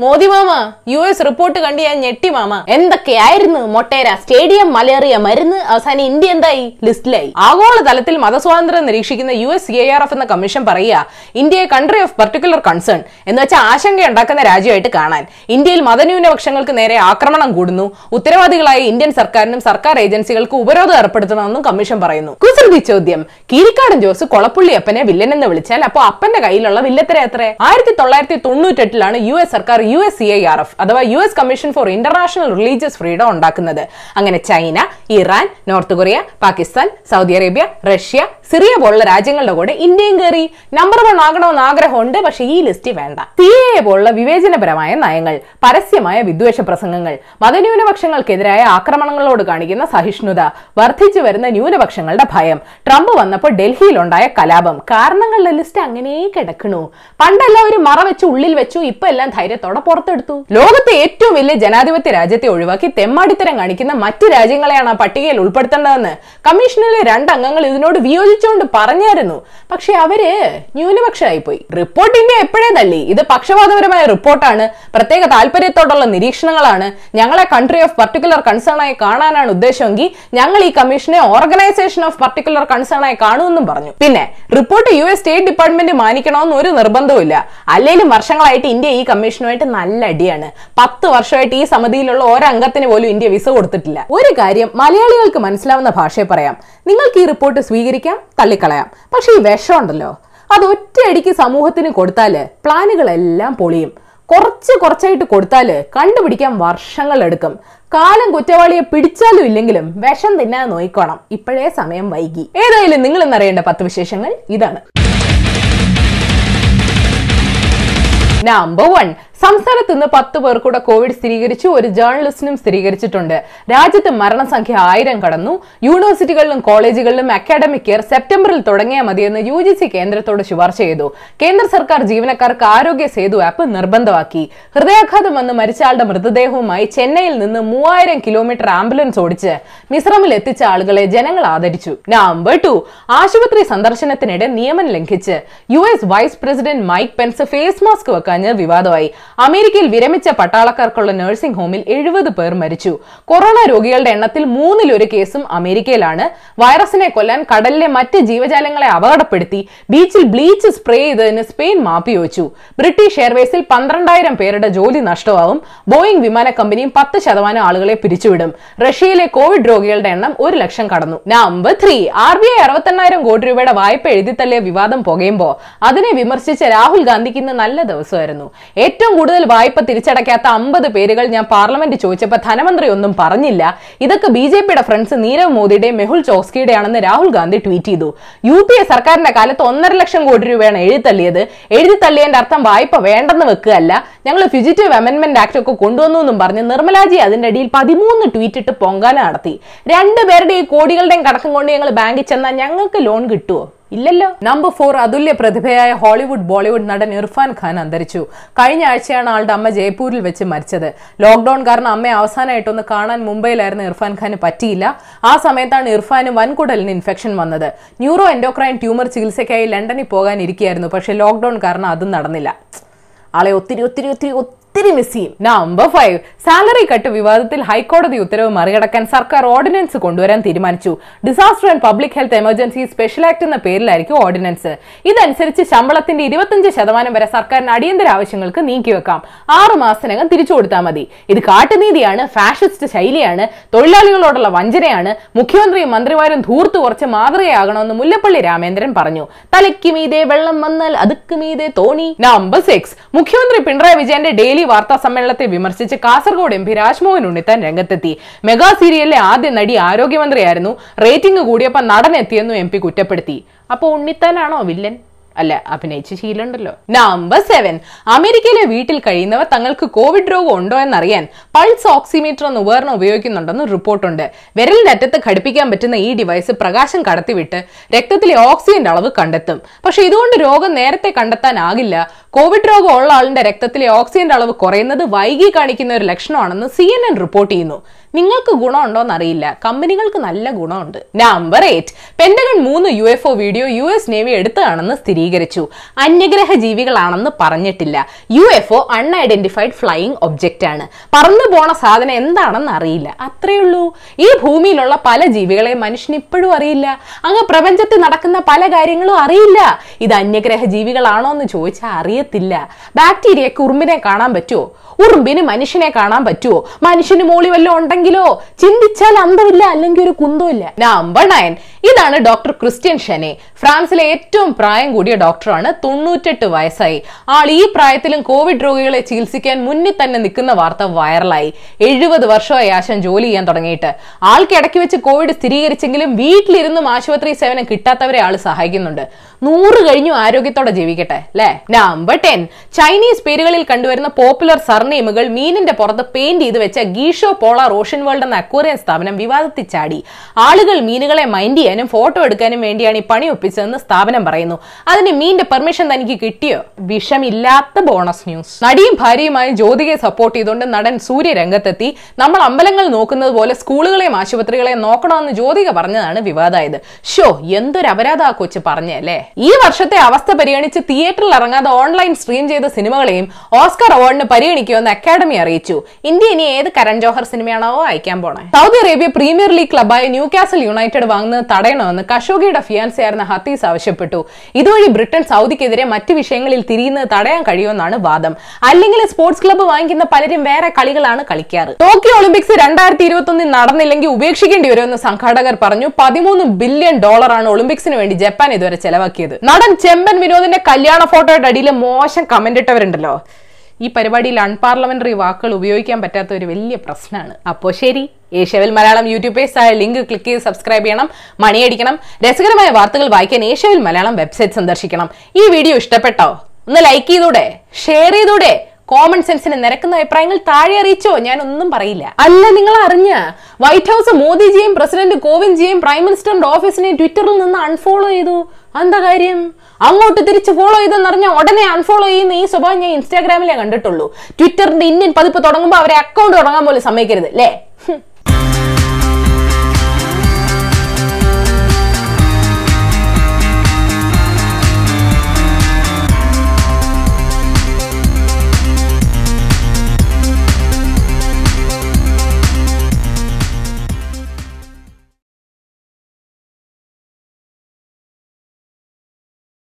മോദി മാമ U S report കണ്ട് ഞാൻ ഞെട്ടി മാമ. എന്തൊക്കെയായിരുന്നു മൊട്ടേര? സ്റ്റേഡിയം മലേറിയ മരുന്ന് അവസാനം ഇന്ത്യ എന്തായി? ലിസ്റ്റിലായി. ആഗോള തലത്തിൽ മതസ്വാതന്ത്ര്യം നിരീക്ഷിക്കുന്ന U S C I R F എന്ന കമ്മീഷൻ പറയുക ഇന്ത്യയെ കൺട്രി ഓഫ് പർട്ടിക്കുലർ കൺസേൺ എന്ന് വെച്ചാൽ ആശങ്ക ഉണ്ടാക്കുന്ന രാജ്യമായിട്ട് കാണാൻ. ഇന്ത്യയിൽ മതന്യൂനപക്ഷങ്ങൾക്ക് നേരെ ആക്രമണം കൂടുന്നു. ഉത്തരവാദികളായ ഇന്ത്യൻ സർക്കാരിനും സർക്കാർ ഏജൻസികൾക്കും ഉപരോധം ഏർപ്പെടുത്തണമെന്നും കമ്മീഷൻ പറയുന്നു. കുസൃതി ചോദ്യം. കീരിക്കാടൻ ജോസ് കൊളപ്പുള്ളി അപ്പനെ വില്ലൻ എന്ന് വിളിച്ചാൽ അപ്പോൾ അപ്പന്റെ കയ്യിലുള്ള വില്ലത്തര എത്ര ആയിരത്തി തൊള്ളായിരത്തി തൊണ്ണൂറ്റെട്ടിലാണ് യു എസ് സർക്കാർ U S C I R F അഥവാ U S commission for international religious freedom ഉണ്ടാക്കുന്നത്. അങ്ങനെ China Iran North Korea Pakistan Saudi Arabia Russia Syria പോലുള്ള രാജ്യങ്ങളുടെ കൂടെ ഇന്ത്യയും കയറി നമ്പർ വൺ ആകണമെന്ന് ആഗ്രഹമുണ്ട് പക്ഷേ ഈ ലിസ്റ്റ് വേണ്ട. സി എ പോലുള്ള വിവേചനപരമായ നയങ്ങൾ പരസ്യമായ വിദ്വേഷ പ്രസംഗങ്ങൾ മതന്യൂനപക്ഷങ്ങൾക്കെതിരായ ആക്രമണങ്ങളോട് കാണിക്കുന്ന സഹിഷ്ണുത വർദ്ധിച്ചു വരുന്ന ന്യൂനപക്ഷങ്ങളുടെ ഭയം ട്രംപ് വന്നപ്പോൾ ഡൽഹിയിലുണ്ടായ കലാപം കാരണങ്ങളുടെ ലിസ്റ്റ് അങ്ങനെ കിടക്കണു. പണ്ടെല്ലാം ഒരു മറ വെച്ച് ഉള്ളിൽ വെച്ചു ഇപ്പൊ എല്ലാം ധൈര്യത്തോടെ പുറത്തെടുത്തു. ലോകത്തെ ഏറ്റവും വലിയ ജനാധിപത്യ രാജ്യത്തെ ഒഴിവാക്കി തെമ്മാടിത്തരം കാണിക്കുന്ന മറ്റു രാജ്യങ്ങളെയാണ് ആ പട്ടികയിൽ ഉൾപ്പെടുത്തേണ്ടതെന്ന് കമ്മീഷനിലെ രണ്ടംഗങ്ങൾ ഇതിനോട് വിയോജിച്ചുകൊണ്ട് പറഞ്ഞായിരുന്നു. പക്ഷെ അവർ ന്യൂനപക്ഷമായി പോയി റിപ്പോർട്ട് ഇന്ത്യ എപ്പോഴേ തള്ളി ഇത് പക്ഷപാതപരമായ റിപ്പോർട്ടാണ്. പ്രത്യേക താല്പര്യത്തോടുള്ള നിരീക്ഷണങ്ങളാണ്. ഞങ്ങളെ കൺട്രി ഓഫ് പർട്ടിക്കുലർ കൺസേൺ ആയി കാണാനാണ് ഉദ്ദേശമെങ്കിൽ ഞങ്ങൾ ഈ കമ്മീഷനെ ഓർഗനൈസേഷൻ ഓഫ് പർട്ടിക്കുലർ കൺസേൺ ആയി കാണുമെന്നും പറഞ്ഞു. പിന്നെ report U S state department മാനിക്കണമെന്ന് ഒരു നിർബന്ധവും ഇല്ല അല്ലെങ്കിലും വർഷങ്ങളായിട്ട് ഇന്ത്യ ഈ കമ്മീഷനുമായിട്ട് നല്ല അടിയാണ്. പത്ത് വർഷമായിട്ട് ഈ സമിതിയിലുള്ള ഒരംഗത്തിന് പോലും ഇന്ത്യ വിസ കൊടുത്തിട്ടില്ല. ഒരു കാര്യം മലയാളികൾക്ക് മനസ്സിലാവുന്ന ഭാഷയെ പറയാം. നിങ്ങൾക്ക് ഈ റിപ്പോർട്ട് സ്വീകരിക്കാം തള്ളിക്കളയാം. പക്ഷേ ഈ വിഷം ഉണ്ടല്ലോ അത് ഒറ്റയടിക്ക് സമൂഹത്തിന് കൊടുത്താൽ പ്ലാനുകളെല്ലാം പൊളിയും. കുറച്ച് കുറച്ചായിട്ട് കൊടുത്താൽ കണ്ടുപിടിക്കാൻ വർഷങ്ങൾ എടുക്കും. കാലം കുറ്റവാളിയെ പിടിച്ചാലും ഇല്ലെങ്കിലും വിഷം തിന്നാൻ നോയിക്കോണം. ഇപ്പോഴേ സമയം വൈകി. ഏതായാലും നിങ്ങൾ എന്നറിയേണ്ട പത്ത് വിശേഷങ്ങൾ ഇതാണ്. നമ്പർ വൺ സംസ്ഥാനത്ത് ഇന്ന് പത്ത് പേർ കൂടെ കോവിഡ് സ്ഥിരീകരിച്ചു ഒരു ജേർണലിസ്റ്റിനും സ്ഥിരീകരിച്ചിട്ടുണ്ട്. രാജ്യത്ത് മരണസംഖ്യ ആയിരം കടന്നു. യൂണിവേഴ്സിറ്റികളിലും കോളേജുകളിലും അക്കാഡമിക് ഇയർ സെപ്റ്റംബറിൽ തുടങ്ങിയാൽ മതിയെന്ന് യു ജി സി കേന്ദ്രത്തോട് ശുപാർശ ചെയ്തു. കേന്ദ്ര സർക്കാർ ജീവനക്കാർക്ക് ആരോഗ്യ സേതു ആപ്പ് നിർബന്ധമാക്കി. ഹൃദയാഘാതം വന്ന് മരിച്ചയാളുടെ മൃതദേഹവുമായി ചെന്നൈയിൽ നിന്ന് മൂവായിരം കിലോമീറ്റർ ആംബുലൻസ് ഓടിച്ച് മിശ്രമിൽ എത്തിച്ച ആളുകളെ ജനങ്ങൾ ആദരിച്ചു. നമ്പർ ടു ആശുപത്രി സന്ദർശനത്തിനിടെ നിയമം ലംഘിച്ച്. U S vice president Mike Pence face mask വെക്കാഞ്ഞ് വിവാദമായി. അമേരിക്കയിൽ വിരമിച്ച പട്ടാളക്കാർക്കുള്ള നഴ്സിംഗ് ഹോമിൽ എഴുപത് പേർ മരിച്ചു. കൊറോണ രോഗികളുടെ എണ്ണത്തിൽ മൂന്നിലൊരു കേസും അമേരിക്കയിലാണ്. വൈറസിനെ കൊല്ലാൻ കടലിലെ മറ്റ് ജീവജാലങ്ങളെ അപകടപ്പെടുത്തി. ബീച്ചിൽ ബ്ലീച്ച് സ്പ്രേ ചെയ്തതിന് സ്പെയിൻ മാപ്പി വെച്ചു. ബ്രിട്ടീഷ് എയർവേസിൽ പന്ത്രണ്ടായിരം പേരുടെ ജോലി നഷ്ടമാവും. ബോയിങ് വിമാന കമ്പനിയും പത്ത് ശതമാനം ആളുകളെ പിരിച്ചുവിടും. റഷ്യയിലെ കോവിഡ് രോഗികളുടെ എണ്ണം ഒരു ലക്ഷം കടന്നു. Number three R B I അറുപത്തെണ്ണായിരം കോടി രൂപയുടെ വായ്പ എഴുതിത്തള്ളിയ വിവാദം പുകയുമ്പോ അതിനെ വിമർശിച്ച രാഹുൽ ഗാന്ധിക്ക് ഇന്ന് നല്ല ദിവസമായിരുന്നു. ഏറ്റവും കൂടുതൽ വായ്പ തിരിച്ചടയ്ക്കാത്ത അമ്പത് പേരുകൾ ഞാൻ പാർലമെന്റ് ചോദിച്ചപ്പോൾ ധനമന്ത്രി ഒന്നും പറഞ്ഞില്ല. ഇതൊക്കെ ബി ജെ പിയുടെ ഫ്രണ്ട്സ് നീരവ് മോദിയുടെയും മെഹുൽ ചോക്സ്കിയുടെയാണെന്ന് രാഹുൽ ഗാന്ധി ട്വീറ്റ് ചെയ്തു. യു പി എ സർക്കാരിന്റെ കാലത്ത് ഒന്നര ലക്ഷം കോടി രൂപയാണ് എഴുതിത്തള്ളിയത്. എഴുതിത്തള്ളിയതിന്റെ അർത്ഥം വായ്പ വേണ്ടെന്ന് വെക്കുകയല്ല. ഞങ്ങൾ ഫ്യൂജിറ്റീവ് അമെന്റ്മെന്റ് ആക്ട് ഒക്കെ കൊണ്ടുവന്നു എന്നും പറഞ്ഞ് നിർമ്മലാജി അതിന്റെ അടിയിൽ പതിമൂന്ന് ട്വീറ്റ് ഇട്ട് പൊങ്കാല നടത്തി. രണ്ടുപേരുടെ ഈ കോടികളുടെയും കടക്കം കൊണ്ട് ഞങ്ങൾ ബാങ്കിൽ ചെന്നാൽ ഞങ്ങൾക്ക് ലോൺ കിട്ടുമോ ഇല്ലല്ലോ. നമ്പർ ഫോർ അതുല്യ പ്രതിഭയായ ഹോളിവുഡ് ബോളിവുഡ് നടൻ ഇർഫാൻ ഖാൻ അന്തരിച്ചു. കഴിഞ്ഞ ആഴ്ചയാണ് ആളുടെ അമ്മ ജയ്പൂരിൽ വെച്ച് മരിച്ചത്. ലോക്ക്ഡൌൺ കാരണം അമ്മയെ അവസാനമായിട്ടൊന്ന് കാണാൻ മുംബൈയിലായിരുന്ന ഇർഫാൻ ഖാന് പറ്റിയില്ല. ആ സമയത്താണ് ഇർഫാന് വൻകുടലിന് ഇൻഫെക്ഷൻ വന്നത്. ന്യൂറോ എൻഡോക്രൈൻ ട്യൂമർ ചികിത്സയ്ക്കായി ലണ്ടനിൽ പോകാൻ ഇരിക്കുകയായിരുന്നു പക്ഷേ ലോക്ക്ഡൌൺ കാരണം അതും നടന്നില്ല. ആളെ ഒത്തിരി ഒത്തിരി ഒത്തിരി ഒത്തിരി മിസ് ചെയ്യും. നമ്പർ ഫൈവ് സാലറി കട്ട് വിവാദത്തിൽ ഹൈക്കോടതി ഉത്തരവ് മറികടക്കാൻ സർക്കാർ ഓർഡിനൻസ് കൊണ്ടുവരാൻ തീരുമാനിച്ചു. Disaster and public health emergency special act എന്ന പേരിലായിരിക്കും ഓർഡിനൻസ് ഇതനുസരിച്ച് ശമ്പളത്തിന്റെ ഇരുപത്തിയഞ്ച് ശതമാനം വരെ സർക്കാരിന് അടിയന്തര ആവശ്യങ്ങൾക്ക് നീക്കിവെക്കാം ആറു മാസത്തിനകം തിരിച്ചു കൊടുത്താൽ മതി. ഇത് കാട്ടുനീതിയാണ് ഫാഷിസ്റ്റ് ശൈലിയാണ് തൊഴിലാളികളോടുള്ള വഞ്ചനയാണ്. മുഖ്യമന്ത്രിയും മന്ത്രിമാരും ധൂർത്ത് കുറച്ച് മാതൃകയാകണമെന്ന് മുല്ലപ്പള്ളി രാമേന്ദ്രൻ പറഞ്ഞു. തലയ്ക്ക് മീതെ വെള്ളം വന്നാൽ അതുക്ക് മീതെ തോണി. നമ്പർ സിക്സ് മുഖ്യമന്ത്രി പിണറായി വിജയന്റെ ഡെയിലി വാർത്താ സമ്മേളനത്തെ വിമർശിച്ച് കാസർഗോഡ് എം പി രാജ്മോഹൻ ഉണ്ണിത്താൻ രംഗത്തെത്തി. മെഗാ സീരിയലിലെ ആദ്യ നടി ആരോഗ്യമന്ത്രിയായിരുന്നു. റേറ്റിംഗ് കൂടിയപ്പോൾ നടനെത്തിയെന്നും എം പി കുറ്റപ്പെടുത്തി. അപ്പൊ ഉണ്ണിത്താനാണോ വില്ലൻ? അല്ല അഭിനയിച്ച ശീലമുണ്ടല്ലോ. നമ്പർ സെവൻ അമേരിക്കയിലെ വീട്ടിൽ കഴിയുന്നവർ തങ്ങൾക്ക് കോവിഡ് രോഗം ഉണ്ടോ എന്നറിയാൻ പൾസ് ഓക്സിമീറ്റർ എന്ന ഉപകരണം ഉപയോഗിക്കുന്നുണ്ടെന്ന് റിപ്പോർട്ടുണ്ട്. വിരലിന്റെ അറ്റത്ത് ഘടിപ്പിക്കാൻ പറ്റുന്ന ഈ ഡിവൈസ് പ്രകാശം കടത്തിവിട്ട് രക്തത്തിലെ ഓക്സിജന്റെ അളവ് കണ്ടെത്തും. പക്ഷെ ഇതുകൊണ്ട് രോഗം നേരത്തെ കണ്ടെത്താനാകില്ല. കോവിഡ് രോഗം ഉള്ള ആളിന്റെ രക്തത്തിലെ ഓക്സിജന്റെ അളവ് കുറയുന്നത് വൈകി കാണിക്കുന്ന ഒരു ലക്ഷണമാണെന്ന് സി എൻ എൻ റിപ്പോർട്ട് ചെയ്യുന്നു. നിങ്ങൾക്ക് ഗുണമുണ്ടോ എന്നറിയില്ല കമ്പനികൾക്ക് നല്ല ഗുണമുണ്ട്. നമ്പർ എയ്റ്റ് പെന്റഗൺ മൂന്ന് U F O video U S navy എടുത്തതാണെന്ന് സ്ഥിരീകരിച്ചു. അന്യഗ്രഹ ജീവികളാണെന്ന് പറഞ്ഞിട്ടില്ല. U F O unidentified flying object ആണ്. പറന്നു പോണ സാധനം എന്താണെന്ന് അറിയില്ല. അത്രയേ ഉള്ളൂ. ഈ ഭൂമിയിലുള്ള പല ജീവികളെ മനുഷ്യൻ ഇപ്പോഴും അറിയില്ല. അങ്ങ് പ്രപഞ്ചത്തിൽ നടക്കുന്ന പല കാര്യങ്ങളും അറിയില്ല. ഇത് അന്യഗ്രഹ ജീവികളാണോ എന്ന് ചോദിച്ചാൽ അറിയത്തില്ല. ബാക്ടീരിയക്ക് ഉറുമ്പിനെ കാണാൻ പറ്റുമോ ഉറുമ്പിന് മനുഷ്യനെ കാണാൻ പറ്റുമോ മനുഷ്യന് മോളി വല്ലതും ഉണ്ടെങ്കിലോ? ചിന്തിച്ചാൽ അന്തമില്ല അല്ലെങ്കിൽ ഒരു കുന്തമില്ല നമ്പർ നയൻ ഇതാണ് ഡോക്ടർ ക്രിസ്ത്യൻ ഷനെ. ഫ്രാൻസിലെ ഏറ്റവും പ്രായം കൂടിയ ഡോക്ടറാണ് തൊണ്ണൂറ്റെട്ട് വയസ്സായി. ആൾ ഈ പ്രായത്തിലും കോവിഡ് രോഗികളെ ചികിത്സിക്കാൻ മുന്നിൽ തന്നെ നിൽക്കുന്ന വാർത്ത വൈറലായി. എഴുപത് വർഷമായി ആശൻ ജോലി ചെയ്യാൻ തുടങ്ങിയിട്ട്. ആൾക്ക് ഇടയ്ക്ക് വെച്ച് കോവിഡ് സ്ഥിരീകരിച്ചെങ്കിലും വീട്ടിലിരുന്നും ആശുപത്രി സേവനം കിട്ടാത്തവരെ ആൾ സഹായിക്കുന്നുണ്ട്. നൂറ് കഴിഞ്ഞു ആരോഗ്യത്തോടെ ജീവിക്കട്ടെ അല്ലെ? നമ്പർ ടെൻ ചൈനീസ് പേരുകളിൽ കണ്ടുവരുന്ന പോപ്പുലർ സർനെയിമുകൾ മീനിന്റെ പുറത്ത് പെയിന്റ് ചെയ്ത് വെച്ച ഗീഷോ പോളാർ ഓഷൻ വേൾഡ് എന്ന അക്വേറിയം സ്ഥാപനം വിവാദത്തിൽ ചാടി. ആളുകൾ മീനുകളെ മൈൻഡ് ചെയ്യാനും ഫോട്ടോ എടുക്കാനും വേണ്ടിയാണ് ഈ പണി ഒപ്പിച്ചതെന്ന് സ്ഥാപനം പറയുന്നു. അതിന് മീനിന്റെ പെർമിഷൻ തനിക്ക് കിട്ടിയോ? വിഷമില്ലാത്ത ബോണസ് ന്യൂസ് നടിയും ഭാര്യയുമായി ജ്യോതികയെ സപ്പോർട്ട് ചെയ്തുകൊണ്ട് നടൻ സൂര്യ രംഗത്തെത്തി. നമ്മൾ അമ്പലങ്ങൾ നോക്കുന്നത് പോലെ സ്കൂളുകളെയും ആശുപത്രികളെയും നോക്കണമെന്ന് ജ്യോതിക പറഞ്ഞതാണ് വിവാദമായത് ഷോ എന്തൊരു അപരാധ ആ കൊച്ചു പറഞ്ഞല്ലേ ഈ വർഷത്തെ അവസ്ഥ പരിഗണിച്ച് തിയേറ്ററിൽ ഇറങ്ങാതെ ഓൺലൈൻ സ്ട്രീം ചെയ്ത സിനിമകളെയും ഓസ്കർ അവാർഡിന് പരിഗണിക്കുമെന്ന് അക്കാദമി അറിയിച്ചു. ഇന്ത്യ ഇനി ഏത് കരൺ ജോഹർ സിനിമയാണോ അയക്കാൻ പോണേ? സൗദി അറേബ്യ പ്രീമിയർ ലീഗ് ക്ലബായ ന്യൂ കാസൽ യുണൈറ്റഡ് വാങ്ങുന്നത് തടയണമെന്ന് കഷോഗിയുടെ ഫിയാൻസി ആയിരുന്ന ഹത്തീസ് ആവശ്യപ്പെട്ടു. ഇതുവഴി ബ്രിട്ടൻ സൗദിക്കെതിരെ മറ്റു വിഷയങ്ങളിൽ തിരിയുന്നത് തടയാൻ കഴിയുമെന്നാണ് വാദം. അല്ലെങ്കിൽ സ്പോർട്സ് ക്ലബ്ബ് വാങ്ങിക്കുന്ന പലരും വേറെ കളികളാണ് കളിക്കാറ്. ടോക്കിയോ ഒളിമ്പിക്സ് രണ്ടായിരത്തി ഇരുപത്തി നടന്നില്ലെങ്കിൽ ഉപേക്ഷിക്കേണ്ടി വരുമെന്ന് സംഘാടകർ പറഞ്ഞു. പതിമൂന്ന് ബില്യൺ ഡോളറാണ് ഒളിമ്പിക്സിന് വേണ്ടി ജപ്പാൻ ഇതുവരെ ചെലവാക്കിയത്. നടൻ ചെമ്പൻ വിനോദിന്റെ കല്യാണ ഫോട്ടോയുടെ അടിയിൽ മോശം കമന്റ് ഇട്ടവരുണ്ടല്ലോ. ഈ പരിപാടിയിൽ അൺപാർലമെന്ററി വാക്കുകൾ ഉപയോഗിക്കാൻ പറ്റാത്ത ഒരു വലിയ പ്രശ്നമാണ്. അപ്പോ ശരി ഏഷ്യവിൽ മലയാളം യൂട്യൂബ് പേജ് ആയ ലിങ്ക് ക്ലിക്ക് ചെയ്ത് സബ്സ്ക്രൈബ് ചെയ്യണം മണിയടിക്കണം രസകരമായ വാർത്തകൾ വായിക്കാൻ ഏഷ്യവിൽ മലയാളം വെബ്സൈറ്റ് സന്ദർശിക്കണം. ഈ വീഡിയോ ഇഷ്ടപ്പെട്ടോ? ഒന്ന് ലൈക്ക് ചെയ്തൂടെ? ഷെയർ ചെയ്തൂടെ? കോമൺ സെൻസിന് നിരക്കുന്ന അഭിപ്രായങ്ങൾ താഴെ അറിയിച്ചോ? ഞാൻ ഒന്നും പറയില്ല. അല്ല നിങ്ങൾ അറിഞ്ഞ? വൈറ്റ് ഹൗസ് മോദിജിയും പ്രസിഡന്റ് കോവിന്ദ്ജിയും പ്രൈം മിനിസ്റ്ററിന്റെ ഓഫീസിനെയും ട്വിറ്ററിൽ നിന്ന് അൺഫോളോ ചെയ്തു. എന്താ കാര്യം? അങ്ങോട്ട് തിരിച്ച് ഫോളോ ചെയ്തെന്നറിഞ്ഞ ഉടനെ അൺഫോളോ ചെയ്യുന്ന ഈ സ്വഭാവം ഞാൻ ഇൻസ്റ്റാഗ്രാമിലേ കണ്ടിട്ടുള്ളൂ. ട്വിറ്ററിന്റെ ഇന്ത്യൻ പതിപ്പ് തുടങ്ങുമ്പോൾ അവരെ അക്കൗണ്ട് തുടങ്ങാൻ പോലും സമ്മതിക്കരുത് അല്ലേ